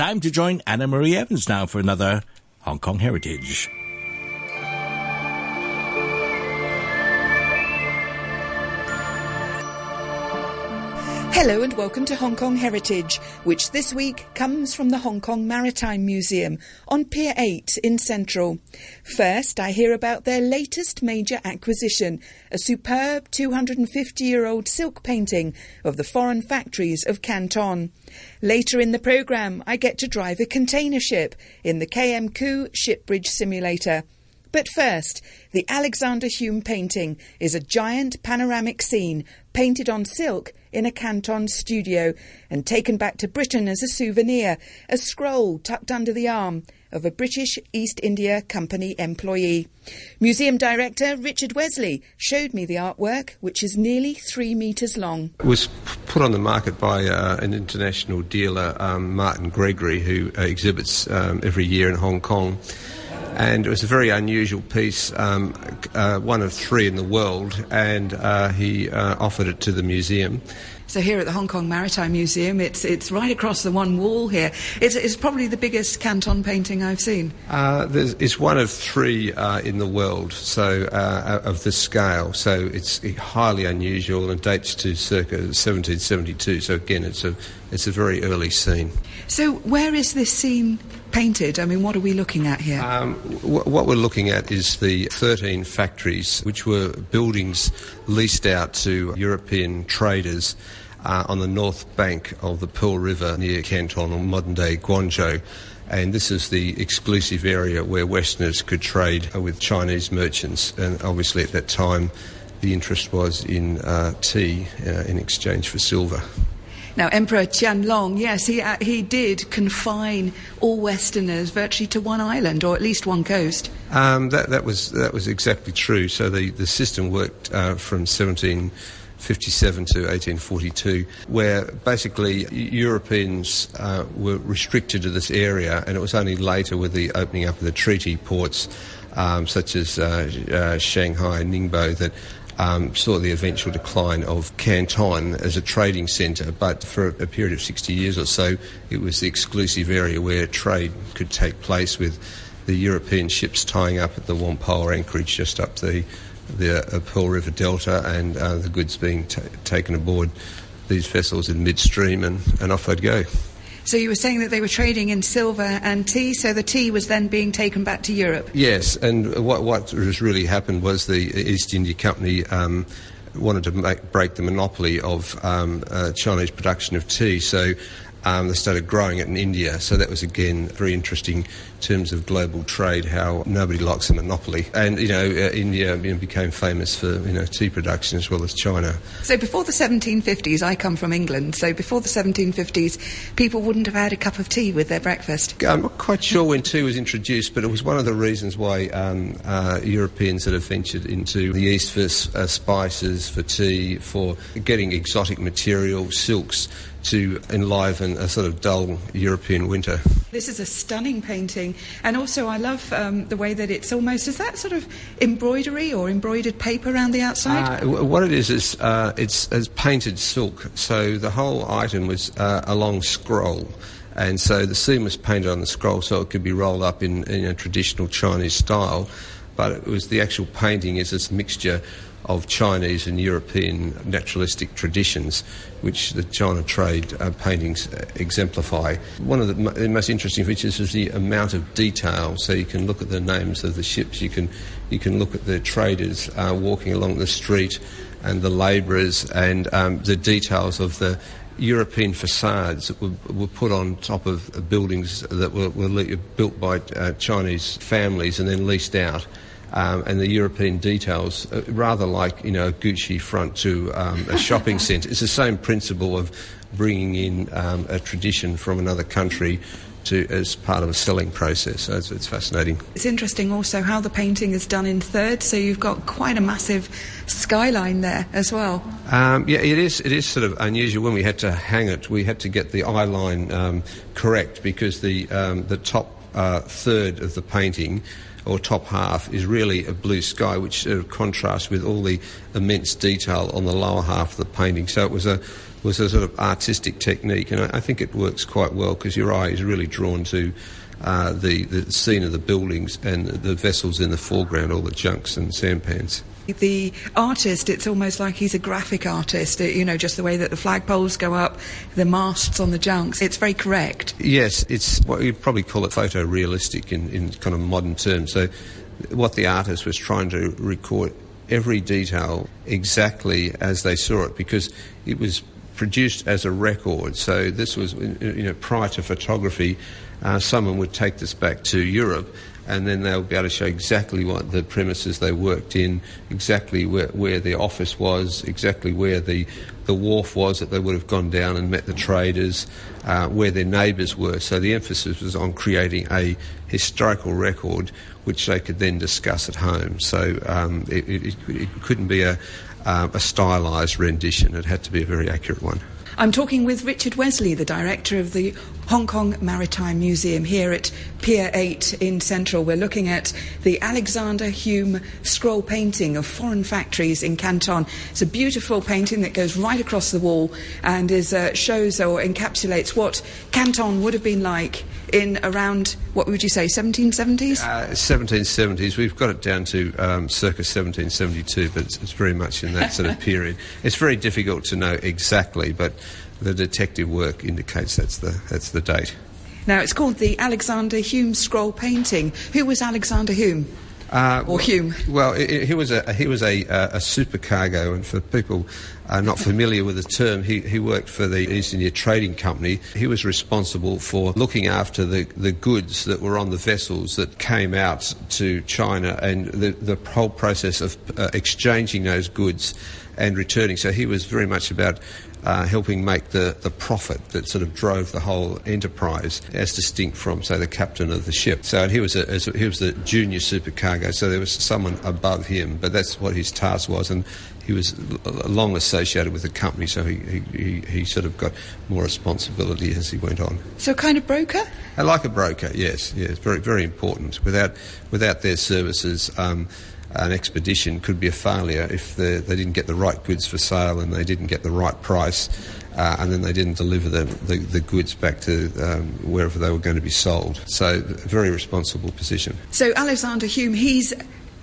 time to join Anna Marie Evans now for another Hong Kong Heritage. Hello and welcome to Hong Kong Heritage, which this week comes from the Hong Kong Maritime Museum on Pier 8 in Central. First, I hear about their latest major acquisition, a superb 250 year old silk painting of the foreign factories of Canton. Later in the programme, I get to drive a container ship in the KM Koo Shipbridge Simulator. But first, the Alexander Hume painting is a giant panoramic scene painted on silk in a Canton studio and taken back to Britain as a souvenir, a scroll tucked under the arm of a British East India Company employee. Museum director Richard Wesley showed me the artwork, which is nearly three metres long. It was put on the market by uh, an international dealer, um, Martin Gregory, who uh, exhibits um, every year in Hong Kong and it was a very unusual piece, um, uh, one of three in the world, and uh, he uh, offered it to the museum. So here at the Hong Kong Maritime Museum, it's it's right across the one wall here. It's, it's probably the biggest Canton painting I've seen. Uh, it's one of three uh, in the world, so uh, of this scale. So it's highly unusual and dates to circa 1772. So again, it's a it's a very early scene. So where is this scene painted? I mean, what are we looking at here? Um, w- what we're looking at is the 13 factories, which were buildings leased out to European traders. Uh, on the north bank of the Pearl River near Canton, or modern day Guangzhou. And this is the exclusive area where Westerners could trade with Chinese merchants. And obviously, at that time, the interest was in uh, tea uh, in exchange for silver. Now, Emperor Qianlong, yes, he, uh, he did confine all Westerners virtually to one island or at least one coast. Um, that, that, was, that was exactly true. So the, the system worked uh, from 1757 to 1842, where basically Europeans uh, were restricted to this area, and it was only later with the opening up of the treaty ports, um, such as uh, uh, Shanghai and Ningbo, that um, saw the eventual decline of Canton as a trading centre, but for a period of 60 years or so, it was the exclusive area where trade could take place with the European ships tying up at the Whampoa anchorage just up the, the uh, Pearl River Delta and uh, the goods being t- taken aboard these vessels in midstream and, and off they'd go. So you were saying that they were trading in silver and tea, so the tea was then being taken back to Europe? Yes, and what, what has really happened was the East India Company. Um, wanted to make, break the monopoly of um, uh, Chinese production of tea, so um, they started growing it in India. So that was again very interesting in terms of global trade. How nobody likes a monopoly, and you know uh, India you know, became famous for you know tea production as well as China. So before the 1750s, I come from England. So before the 1750s, people wouldn't have had a cup of tea with their breakfast. I'm not quite sure when tea was introduced, but it was one of the reasons why um, uh, Europeans had ventured into the East for uh, spices, for tea, for getting exotic material, silks to enliven a sort of dull European winter. This is a stunning painting, and also I love um, the way that it's almost is that sort of embroidery or embroidered paper around the outside. Uh, what it is is uh, it's, it's painted silk, so the whole item was uh, a long scroll. And so the seam was painted on the scroll so it could be rolled up in, in a traditional Chinese style. But it was the actual painting is this mixture of Chinese and European naturalistic traditions, which the China trade uh, paintings uh, exemplify. One of the, the, most interesting features is the amount of detail. So you can look at the names of the ships, you can you can look at the traders uh, walking along the street, and the labourers, and um, the details of the European facades that were, were, put on top of buildings that were, were built by uh, Chinese families and then leased out um, and the European details, uh, rather like you know a Gucci front to um, a shopping centre. It's the same principle of bringing in um, a tradition from another country to, as part of a selling process. So it's, it's, fascinating. It's interesting also how the painting is done in thirds. So you've got quite a massive skyline there as well. Um, yeah, it is. It is sort of unusual. When we had to hang it, we had to get the eye line um, correct because the um, the top uh, third of the painting or top half is really a blue sky, which sort of contrasts with all the immense detail on the lower half of the painting. So it was a was a sort of artistic technique, and I, I think it works quite well because your eye is really drawn to uh, the, the scene of the buildings and the vessels in the foreground, all the junks and sampans. The artist, it's almost like he's a graphic artist, you know, just the way that the flagpoles go up, the masts on the junks. It's very correct. Yes, it's what you'd probably call it photorealistic in, in kind of modern terms. So, what the artist was trying to record every detail exactly as they saw it because it was produced as a record. So this was, you know, prior to photography, uh, someone would take this back to Europe and then they'll be able to show exactly what the premises they worked in, exactly where, where their office was, exactly where the, the wharf was that they would have gone down and met the traders, uh, where their neighbours were. So the emphasis was on creating a historical record which they could then discuss at home. So um, it, it, it, couldn't be a, uh, a stylised rendition, it had to be a very accurate one. I'm talking with Richard Wesley, the director of the Hong Kong Maritime Museum here at Pier 8 in Central. We're looking at the Alexander Hume scroll painting of foreign factories in Canton. It's a beautiful painting that goes right across the wall and is, uh, shows or encapsulates what Canton would have been like in around, what would you say, 1770s? Uh, 1770s. We've got it down to um, circa 1772, but it's, it's very much in that sort of period. It's very difficult to know exactly, but the detective work indicates that's the, that's the date. Now, it's called the Alexander Hume scroll painting. Who was Alexander Hume? Uh, or Hume? Well, he was a he was a, a supercargo, and for people uh, not familiar with the term, he, he worked for the East India Trading Company. He was responsible for looking after the, the goods that were on the vessels that came out to China and the, the whole process of uh, exchanging those goods and returning. So he was very much about uh, helping make the, the profit that sort of drove the whole enterprise, as distinct from, say, the captain of the ship. So he was a, he was the junior supercargo, so there was someone above him, but that's what his task was, and he was long associated with the company, so he, he, he sort of got more responsibility as he went on. So, kind of broker? I like a broker, yes, yes, very very important. Without without their services. Um, an expedition could be a failure if they didn't get the right goods for sale and they didn't get the right price. Uh, and then they didn't deliver the, the, the goods back to um, wherever they were going to be sold. So, very responsible position. So, Alexander Hume, he's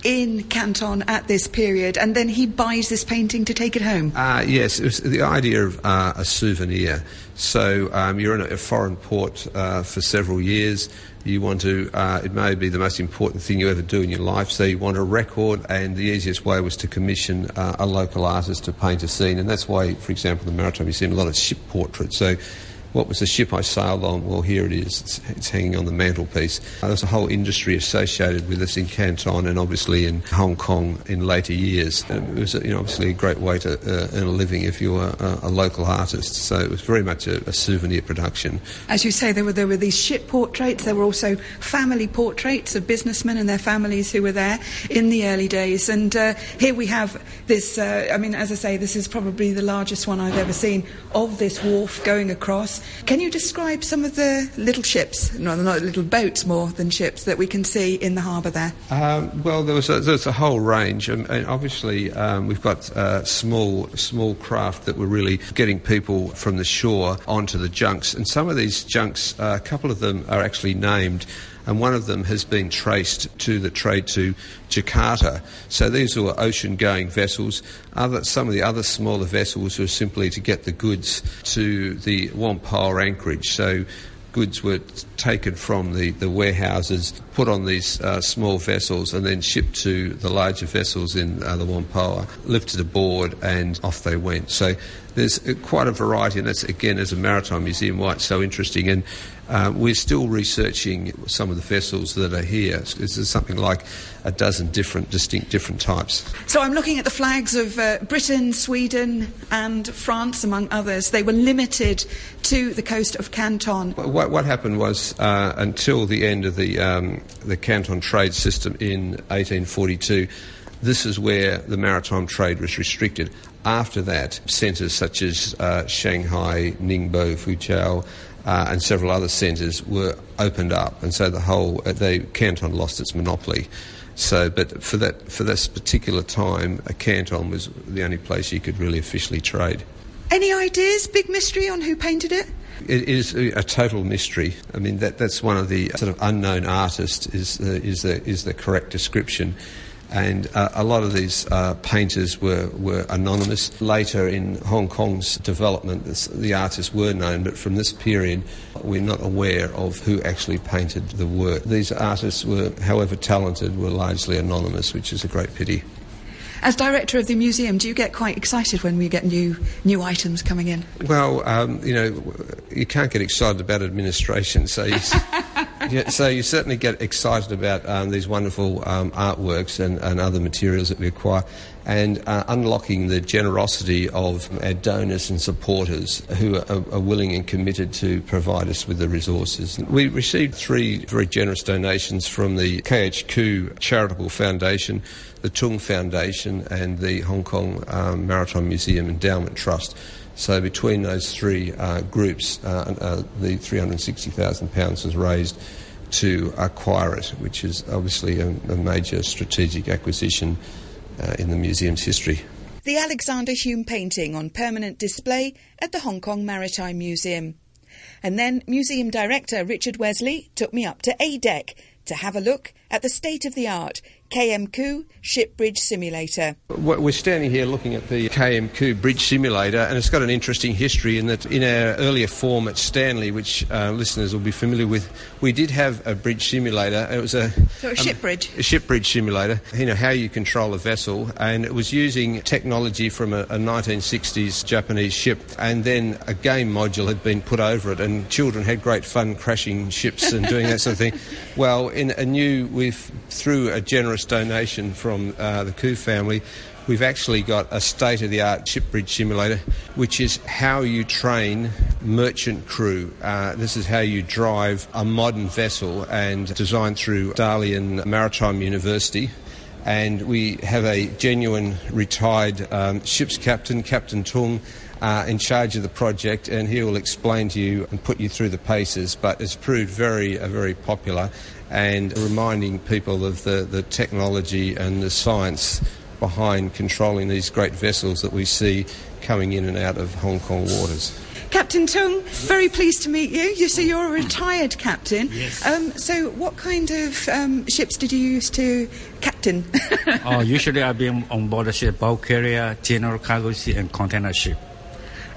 in Canton at this period, and then he buys this painting to take it home. Uh, yes, it was the idea of uh, a souvenir. So um, you're in a, foreign port uh, for several years. You want to, uh, it may be the most important thing you ever do in your life, so you want a record, and the easiest way was to commission uh, a local artist to paint a scene, and that's why, for example, the Maritime Museum, a lot of ship portraits. So what was the ship I sailed on? Well, here it is. It's, it's hanging on the mantelpiece. Uh, there's a whole industry associated with this in Canton and obviously in Hong Kong in later years. It was you know, obviously a great way to uh, earn a living if you were a, a local artist. So it was very much a, a, souvenir production. As you say, there were, there were these ship portraits. There were also family portraits of businessmen and their families who were there in the early days. And uh, here we have this, uh, I mean, as I say, this is probably the largest one I've ever seen of this wharf going across. Can you describe some of the little ships, no, not little boats more than ships, that we can see in the harbour there? Um, well, there was, a, there was a whole range. and obviously, um, we've got uh, small, small craft that were really getting people from the shore onto the junks. And some of these junks, uh, a couple of them are actually named and one of them has been traced to the trade to Jakarta. So these were ocean going vessels. Other, some of the other smaller vessels were simply to get the goods to the Whampoa anchorage. So goods were taken from the, the warehouses, put on these uh, small vessels, and then shipped to the larger vessels in uh, the Whampoa, lifted aboard, and off they went. So there's quite a variety, and that's again, as a maritime museum, why it's so interesting. And uh, we're still researching some of the vessels that are here. This is something like a dozen different, distinct, different types. So I'm looking at the flags of uh, Britain, Sweden, and France, among others. They were limited to the coast of Canton. What, what happened was uh, until the end of the um, the Canton trade system in 1842. This is where the maritime trade was restricted. After that, centres such as uh, Shanghai, Ningbo, Fuzhou, uh, and several other centres were opened up, and so the whole uh, the Canton lost its monopoly. So, but for that for this particular time, a Canton was the only place you could really officially trade. Any ideas? Big mystery on who painted it? It is a total mystery. I mean, that, that's one of the sort of unknown artists is the, is the, is the correct description. And uh, a lot of these uh, painters were, were anonymous. Later in Hong Kong's development, this, the artists were known, but from this period, we're not aware of who actually painted the work. These artists were, however talented, were largely anonymous, which is a great pity. As director of the museum, do you get quite excited when we get new new items coming in? Well, um, you know, you can't get excited about administration, so you, yeah, so you certainly get excited about um, these wonderful um, artworks and, and, other materials that we acquire, and uh, unlocking the generosity of our donors and supporters who are, are, willing and committed to provide us with the resources. We received three very generous donations from the KHQ Charitable Foundation the Tung Foundation and the Hong Kong um, Maritime Museum Endowment Trust. So between those three uh, groups, uh, uh, the £360,000 was raised to acquire it, which is obviously a, a major strategic acquisition uh, in the museum's history. The Alexander Hume painting on permanent display at the Hong Kong Maritime Museum. And then Museum Director Richard Wesley took me up to A Deck to have a look at the state of the art KM Koo Ship Bridge Simulator. We're standing here looking at the KM Koo Bridge Simulator, and it's got an interesting history in that in our earlier form at Stanley, which uh, listeners will be familiar with, we did have a bridge simulator. It was a, so a ship bridge. A ship bridge simulator. You know how you control a vessel, and it was using technology from a, a 1960s Japanese ship, and then a game module had been put over it, and children had great fun crashing ships and doing that sort of thing. Well, in a new, we've through a generous generous donation from uh, the Koo family, we've actually got a state of the art ship bridge simulator, which is how you train merchant crew. Uh, this is how you drive a modern vessel and designed through Dalian Maritime University. And we have a genuine retired um, ship's captain, Captain Tung, uh, in charge of the project, and he will explain to you and put you through the paces. But it's proved very, uh, very popular, and reminding people of the, the technology and the science behind controlling these great vessels that we see coming in and out of Hong Kong waters. Captain Tung, very pleased to meet you. You so you're a retired captain. Yes. Um, so what kind of um, ships did you use to captain? oh, usually I've been on board a ship, bulk carrier, general cargo ship, and container ship.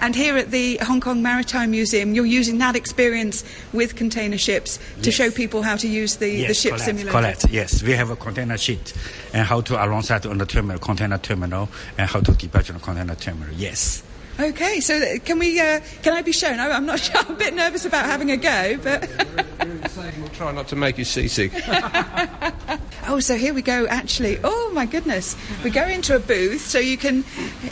And here at the Hong Kong Maritime Museum, you're using that experience with container ships to yes. show people how to use the, yes, the ship correct, simulator. Correct, yes. We have a container sheet and how to alongside on the terminal, container terminal, and how to depart on the container terminal, yes. Okay, so can we? Uh, can I be shown? I, am not sure. I'm a bit nervous about having a go, but we'll try not to make you seasick. oh, so here we go. Actually, oh my goodness, we go into a booth, so you can,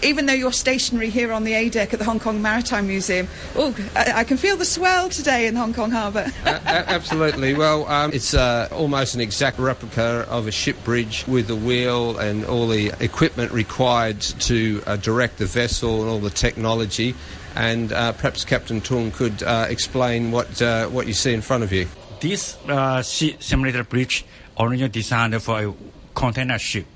even though you're stationary here on the A deck at the Hong Kong Maritime Museum. Oh, I, I can feel the swell today in Hong Kong Harbour. uh, absolutely. Well, um, it's uh, almost an exact replica of a ship bridge with the wheel and all the equipment required to uh, direct the vessel and all the technology technology, and uh, perhaps Captain Tung could uh, explain what uh, what you see in front of you. This simulator bridge originally designed for a container ship,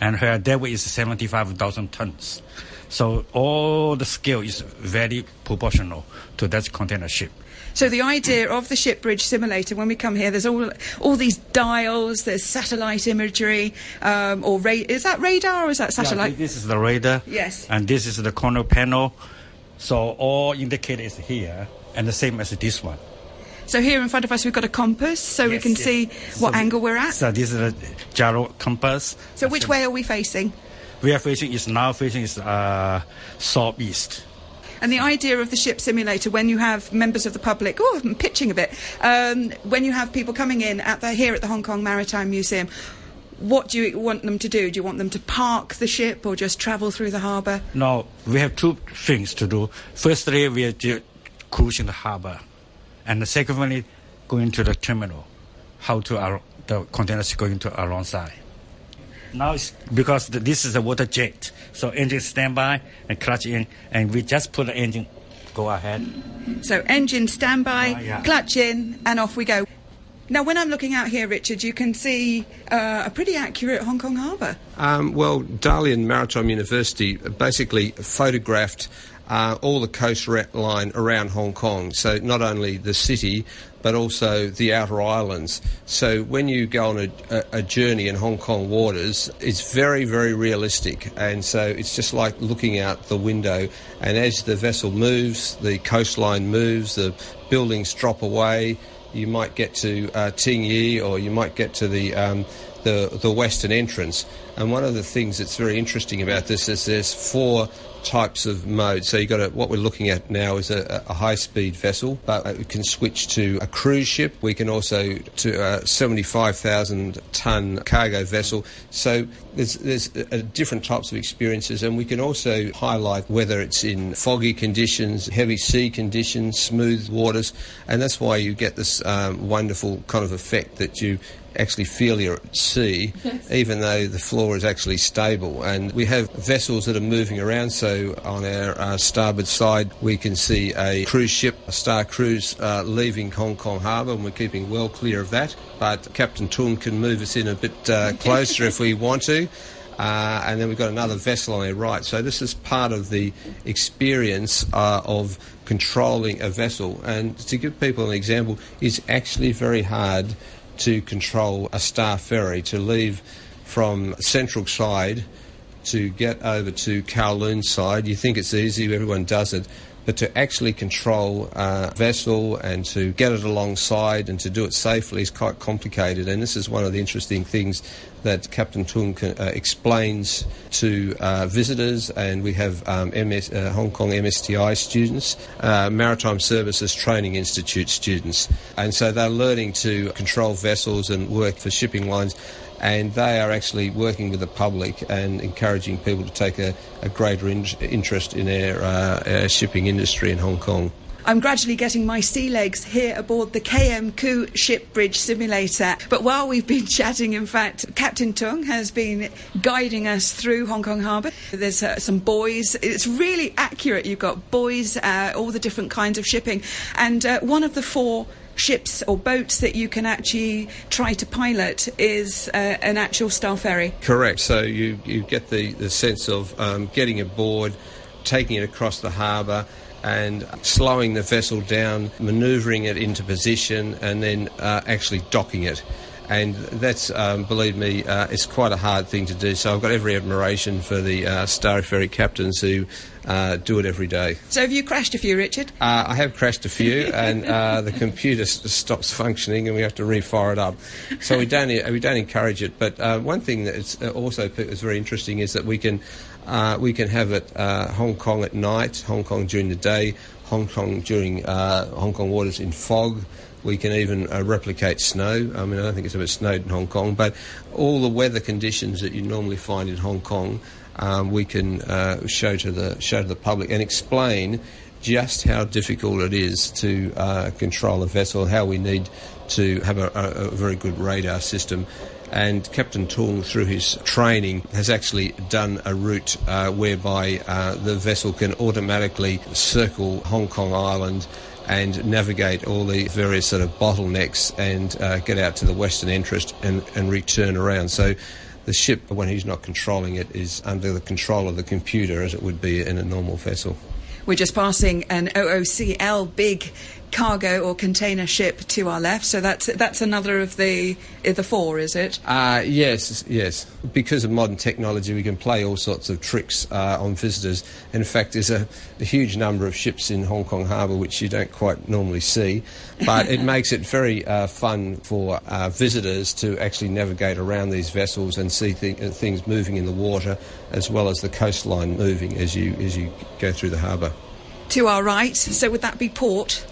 and her depth is seventy-five thousand tons. So all the scale is very proportional to that container ship. So the idea of the ship bridge simulator, when we come here, there's all all these dials, there's satellite imagery, um, or ra- is that radar or is that satellite? Yeah, this is the radar. Yes. And this is the corner panel. So all indicators here, and the same as this one. So here in front of us we've got a compass, so yes, we can yes. see what so angle we're at. So this is a gyro compass. So which way are we facing? We are facing is now facing is uh, southeast. And the idea of the ship simulator, when you have members of the public, oh, I'm pitching a bit, um, when you have people coming in at the, here at the Hong Kong Maritime Museum, what do you want them to do? Do you want them to park the ship or just travel through the harbour? No, we have two things to do. Firstly, we are cruising the harbour, and the secondly, going to the terminal. How to our, the containers going to alongside. Now it's because the, this is a water jet, so engine standby and clutch in, and we just put the engine go ahead. So engine standby, uh, yeah. clutch in, and off we go. Now, when I'm looking out here, Richard, you can see uh, a pretty accurate Hong Kong harbour. Um, well, Dalian Maritime University basically photographed uh, all the coastline around Hong Kong. So not only the city, but also the outer islands. So when you go on a, a, journey in Hong Kong waters, it's very, very realistic. And so it's just like looking out the window. And as the vessel moves, the coastline moves, the buildings drop away. You might get to uh, Tsing Yi or you might get to the, um, the, the western entrance. And one of the things that's very interesting about this is there's four types of modes. So you got a, what we're looking at now is a, a high-speed vessel, but we can switch to a cruise ship. We can also to a 75,000 ton cargo vessel. So there's, there's a, different types of experiences, and we can also highlight whether it's in foggy conditions, heavy sea conditions, smooth waters, and that's why you get this um, wonderful kind of effect that you actually feel you're at sea, yes. even though the floor is actually stable. And we have vessels that are moving around. So on our uh, starboard side, we can see a cruise ship, a Star Cruise, uh, leaving Hong Kong Harbour, and we're keeping well clear of that. But Captain Tung can move us in a bit uh, closer if we want to. Uh, and then we've got another vessel on our right. So this is part of the experience uh, of controlling a vessel. And to give people an example, it's actually very hard to control a star ferry to leave from Central Side to get over to Kowloon side. You think it's easy, everyone does it. But to actually control a vessel and to get it alongside and to do it safely is quite complicated. And this is one of the interesting things that Captain Tung uh, explains to uh, visitors. And we have um, MS, uh, Hong Kong MSTI students, uh, Maritime Services Training Institute students. And so they're learning to control vessels and work for shipping lines and they are actually working with the public and encouraging people to take a, a greater in- interest in our, uh, our, shipping industry in Hong Kong. I'm gradually getting my sea legs here aboard the KM Ship Bridge Simulator. But while we've been chatting, in fact, Captain Tung has been guiding us through Hong Kong Harbour. There's uh, some buoys. It's really accurate. You've got buoys, uh, all the different kinds of shipping. And uh, one of the four ships or boats that you can actually try to pilot is uh, an actual star ferry. Correct. So you, you get the, the sense of um, getting aboard, taking it across the harbour and slowing the vessel down, manoeuvring it into position, and then uh, actually docking it. And that's, um, believe me, uh, it's quite a hard thing to do. So I've got every admiration for the uh, Star Ferry captains who uh, do it every day. So have you crashed a few, Richard? Uh, I have crashed a few, and uh, the computer s- stops functioning, and we have to refire it up. So we don't we don't encourage it. But uh, one thing that uh, also is very interesting is that we can uh, we can have it Hong Kong at night, Hong Kong during the day, Hong Kong during Hong Kong waters in fog. We can even uh, replicate snow. I mean, I don't think it's ever snowed in Hong Kong, but all the weather conditions that you normally find in Hong Kong um, we can uh, show to the show to the public and explain just how difficult it is to uh, control a vessel, how we need to have a, a, a very good radar system. And Captain Tung, through his training, has actually done a route uh, whereby uh, the vessel can automatically circle Hong Kong Island and navigate all the various sort of bottlenecks and uh, get out to the western interest and, and return around. So the ship, when he's not controlling it, is under the control of the computer as it would be in a normal vessel. We're just passing an OOCL big cargo or container ship to our left. So that's that's another of the the four, is it? Uh, yes, yes. Because of modern technology, we can play all sorts of tricks uh, on visitors. In fact, there's a, a, huge number of ships in Hong Kong Harbour which you don't quite normally see, but it makes it very uh, fun for uh, visitors to actually navigate around these vessels and see th- things moving in the water, as well as the coastline moving as you as you go through the harbour. To our right, so would that be port?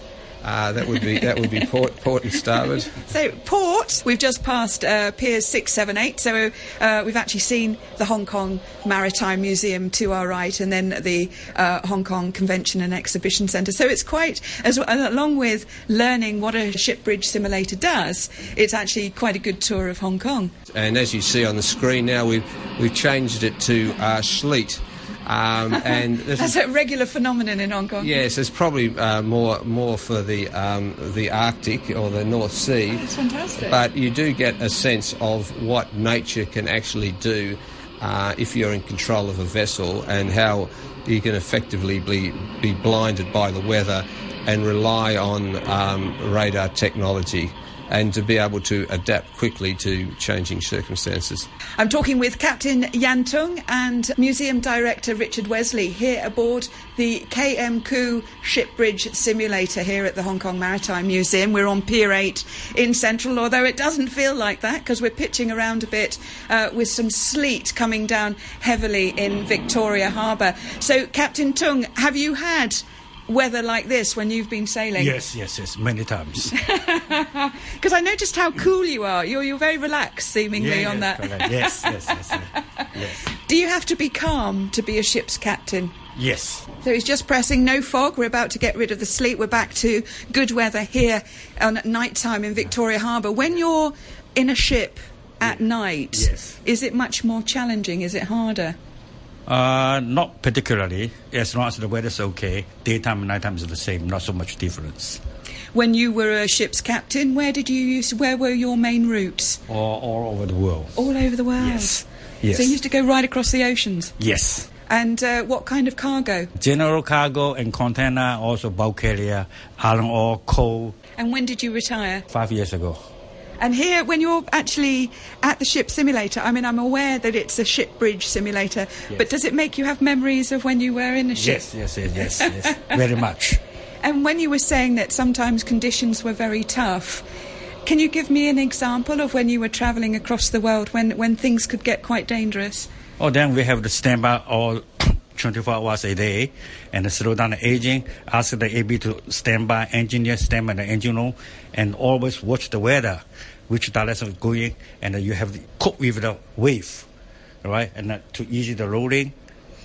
Uh, that would be that would be port, port and starboard. So port, we've just passed uh, Piers six, seven, eight. So uh, we've actually seen the Hong Kong Maritime Museum to our right, and then the uh, Hong Kong Convention and Exhibition Centre. So it's quite, as along with learning what a ship bridge simulator does, it's actually quite a good tour of Hong Kong. And as you see on the screen now, we've we've changed it to uh, sleet. Um, and that's a regular phenomenon in Hong Kong. Yes, it's probably uh, more more for the um, the Arctic or the North Sea. It's fantastic. But you do get a sense of what nature can actually do. uh, if you're in control of a vessel and how you can effectively be, be blinded by the weather and rely on um, radar technology and to be able to adapt quickly to changing circumstances. I'm talking with Captain Yan Tung and Museum Director Richard Wesley here aboard the KM Koo Shipbridge Simulator here at the Hong Kong Maritime Museum. We're on Pier 8 in Central, although it doesn't feel like that because we're pitching around a bit uh, with some sleet coming down heavily in Victoria Harbour. So, Captain Tung, have you had weather like this when you've been sailing? Yes, yes, yes, many times. Because I noticed how cool you are. You're, you're very relaxed, seemingly, Yeah, on yes, that. Yes, yes, yes, yes. yes. Do you have to be calm to be a ship's captain? Yes. So he's just pressing no fog. We're about to get rid of the sleet. We're back to good weather here on at night time in Victoria Harbour. When you're in a ship at night, Yes. is it much more challenging? Is it harder? Uh, not particularly. As long as the weather's okay, daytime and nighttime is the same. Not so much difference. When you were a ship's captain, where did you use? Where were your main routes? All, all over the world. All over the world. Yes. Yes. So you used to go right across the oceans. Yes. And uh, what kind of cargo? General cargo and container, also bulk carrier, iron ore, coal. And when did you retire? Five years ago. And here, when you're actually at the ship simulator, I mean, I'm aware that it's a ship bridge simulator, but does it make you have memories of when you were in a ship? Yes, yes, yes, yes, yes. Very much. And when you were saying that sometimes conditions were very tough, can you give me an example of when you were travelling across the world when, when things could get quite dangerous? Oh, then we have to stand by all 24 hours a day and slow down the engine, ask the AB to stand by, engineer stand by the engine room, and always watch the weather, which direction is going, and you have to cope with the wave, right? And to ease the rolling,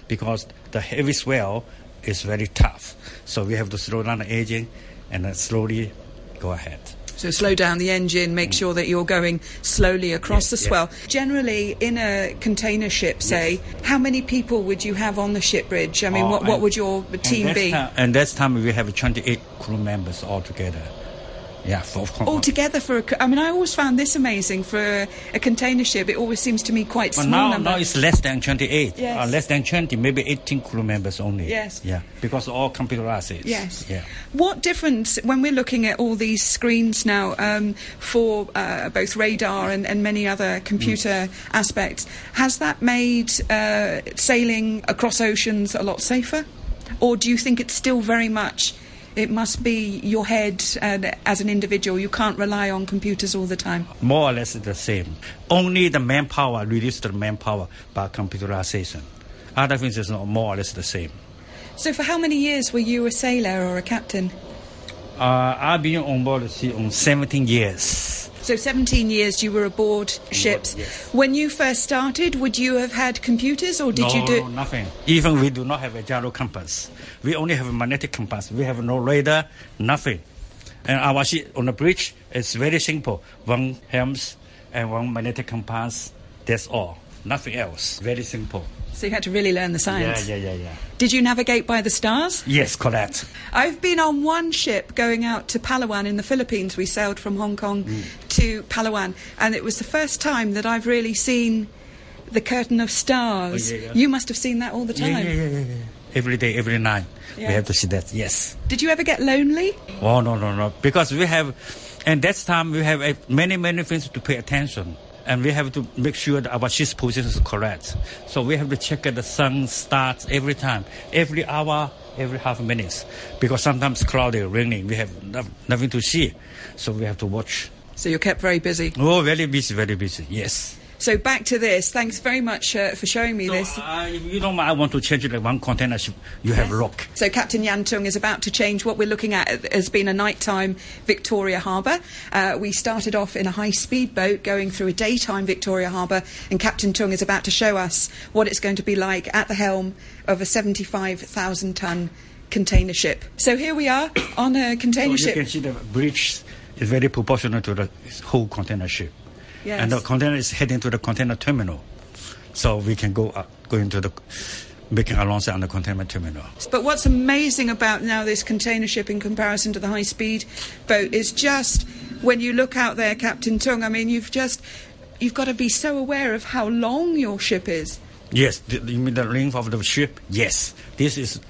because the heavy swell is very tough. So we have to slow down the engine and slowly go ahead. So slow down the engine, make sure that you're going slowly across Mm. Yes, the yes. swell. Generally, in a container ship, say, how many people would you have on the ship bridge? I mean, Oh, what, what and- would your team and be? Time, and that time we have 28 crew members altogether. Yeah, for, for, All together for a. I mean, I always found this amazing for a, a container ship. It always seems to me quite But small now, number. now it's less than 28. Yes. Uh, less than 20, maybe 18 crew members only. Yes. Yeah, because all computerized. Yes. Yeah. What difference, when we're looking at all these screens now um, for uh, both radar and, and many other computer aspects, has that made uh, sailing across oceans a lot safer? Or do you think it's still very much, it must be your head and as an individual, you can't rely on computers all the time? More or less the same. Only the manpower, reduce the manpower by computerization. Other things is not more or less the same. So, for how many years were you a sailor or a captain? Uh, I've been on board the sea on 17 years. So 17 years you were aboard ships. yes. When you first started, would you have had computers or did no, you do no, nothing. Even we do not have a gyro compass. We only have a magnetic compass. We have no radar, nothing. And our ship on the bridge is very simple. One helms and one magnetic compass. That's all. Nothing else. Very simple. So you had to really learn the science. Yeah, yeah, yeah, yeah. Did you navigate by the stars? Yes, correct. I've been on one ship going out to Palawan in the Philippines. We sailed from Hong Kong Mm. to Palawan, and it was the first time that I've really seen the curtain of stars. Oh, yeah, yeah. You must have seen that all the time. Yeah, yeah, yeah, yeah. Every day, every night, we have to see that. Yes. Did you ever get lonely? Oh no, no, no. Because we have, and that's time we have uh, many, many things to pay attention, and we have to make sure that our ship's position is correct. So we have to check that the sun starts every time, every hour, every half minutes, because sometimes cloudy, raining, we have no, nothing to see, so we have to watch. So you're kept very busy. Oh, very busy, very busy. Yes. So back to this. Thanks very much uh, for showing me So, this. uh, if you don't mind, I want to change it like one container ship. You have rock. So Captain Yantung is about to change. What we're looking at has been a nighttime Victoria Harbour. Uh, we started off in a high-speed boat going through a daytime Victoria Harbour, and Captain Tung is about to show us what it's going to be like at the helm of a 75,000-ton container ship. So here we are on a container So you ship. can see the bridge is very proportional to the whole container ship. Yes. And the container is heading to the container terminal. So we can go up, go into the, making alongside on the container terminal. But what's amazing about now this container ship in comparison to the high speed boat is just when you look out there, Captain Tung, I mean, you've just you've got to be so aware of how long your ship is. Yes, the, you mean the length of the ship? Yes, this is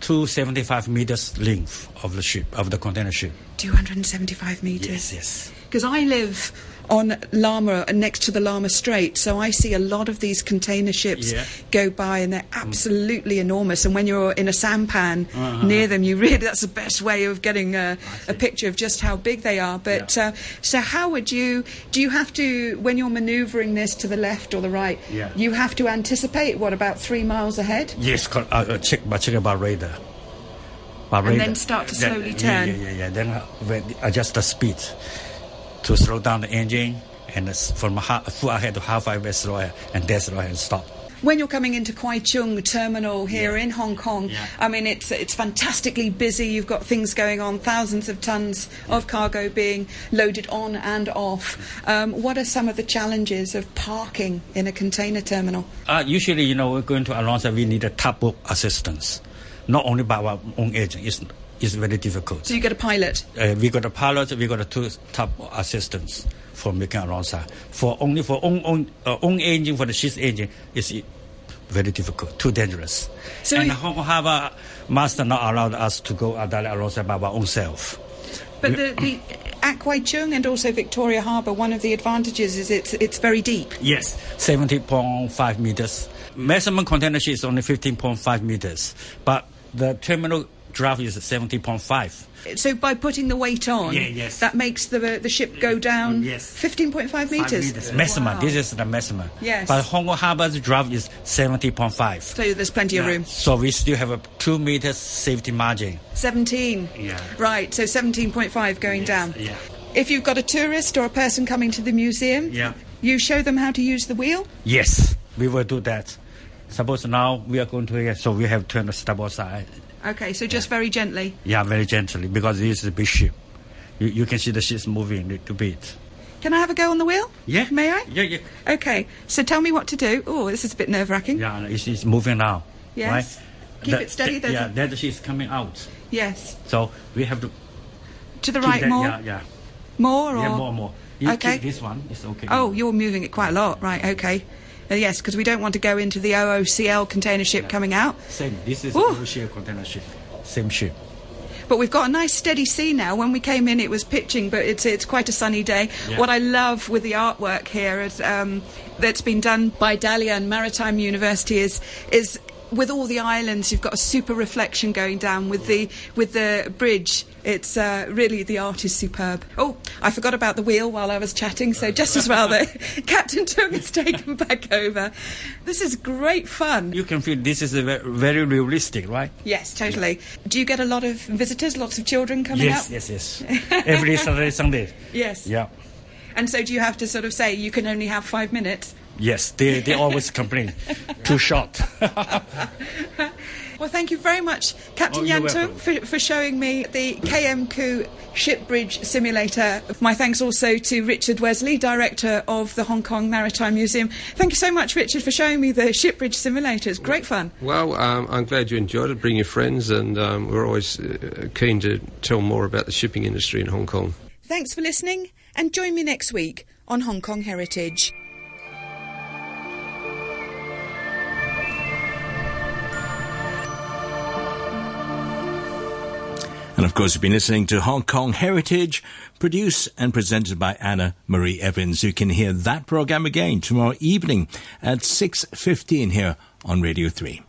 275 meters length of the ship, of the container ship. 275 metres. Yes, yes. Because I live on Lama, next to the Lama Strait, so I see a lot of these container ships Yeah. go by, and they're absolutely enormous. And when you're in a sampan Uh-huh. near them, you really that's the best way of getting a, a picture of just how big they are. But Yeah. uh, so, how would you? Do you have to when you're manoeuvring this to the left or the right? Yeah. You have to anticipate what about three miles ahead? Yes, uh, uh, check, but check about radar. By And radar. then start to slowly turn. Yeah, yeah, yeah. Then uh, adjust the speed to slow down the engine and from full ahead to half way slow ahead, and then slow ahead and stop. When you're coming into Kwai Chung terminal here Yeah. in Hong Kong, Yeah. I mean it's it's fantastically busy. You've got things going on, thousands of tons of cargo being loaded on and off. Um, what are some of the challenges of parking in a container terminal? Uh, usually, you know, we're going to Alonso, we need a tugboat assistance. Not only by our own agent, it's, it's very difficult. So you get a pilot. uh, we got a pilot, we got a two top assistants for making alongside. For only for own own, uh, own engine for the ship's engine is very difficult, too dangerous. So and Hong Kong Harbour master not allowed us to go uh, alongside by our own self. But the, the at Kwai Chung and also Victoria Harbour, one of the advantages is it's it's very deep. Yes, seventy point five meters. Maximum container ship is only fifteen point five meters, but the terminal draft is at seventy point five. So by putting the weight on, Yeah, yes. that makes the uh, the ship go down mm, Yes. 15.5 meters. Maximum. Wow. This is the maximum. Yes. But Hong Kong Harbour's draft is seventy point five. So there's plenty of room. So we still have a two meters safety margin. 17. Yeah. Right, so 17.5 going down. yeah. If you've got a tourist or a person coming to the museum, Yeah. you show them how to use the wheel. Yes, we will do that. Suppose now we are going to here, so we have turned the starboard side. Okay, so just very gently. Yeah, very gently because this is a big ship. You, you can see the ship's moving a little bit. Can I have a go on the wheel? Yeah. May I? Yeah, yeah. Okay, so tell me what to do. Oh, this is a bit nerve wracking. Yeah, it's, it's moving now. Yes. Right? Keep it steady, yeah, that ship's coming out. Yes. So we have to To the right that- more? Yeah, yeah. More or? Yeah, more, and more. You Okay. keep this one, it's okay. Oh, you're moving it quite a lot. Right, okay. Uh, yes, because we don't want to go into the OOCL container ship coming out. Same. This is Ooh. ship container ship. Same ship. But we've got a nice steady sea now. When we came in, it was pitching, but it's it's quite a sunny day. Yeah. What I love with the artwork here is um, that's been done by Dalian Maritime University is is with all the islands, you've got a super reflection going down with the with the bridge. It's uh, really the art is superb. Oh, I forgot about the wheel while I was chatting, so just as well that Captain Tung has taken back over. This is great fun. You can feel this is a very realistic, right? Yes, totally. Do you get a lot of visitors, lots of children coming yes, up? yes, yes. Every Saturday, Sunday. Yes. Yeah. And so do you have to sort of say you can only have five minutes? Yes, they, they always complain. Too short. Well, thank you very much, Captain Oh, you're Yantung, for, for showing me the KM Koo ship bridge simulator. My thanks also to Richard Wesley, Director of the Hong Kong Maritime Museum. Thank you so much, Richard, for showing me the ship bridge simulator. It's great fun. Well, um, I'm glad you enjoyed it. Bring your friends, and um, we're always uh, keen to tell more about the shipping industry in Hong Kong. Thanks for listening, and join me next week on Hong Kong Heritage. And of course, you've been listening to Hong Kong Heritage, produced and presented by Anna Marie Evans. You can hear that program again tomorrow evening at 6.15 here on Radio 3.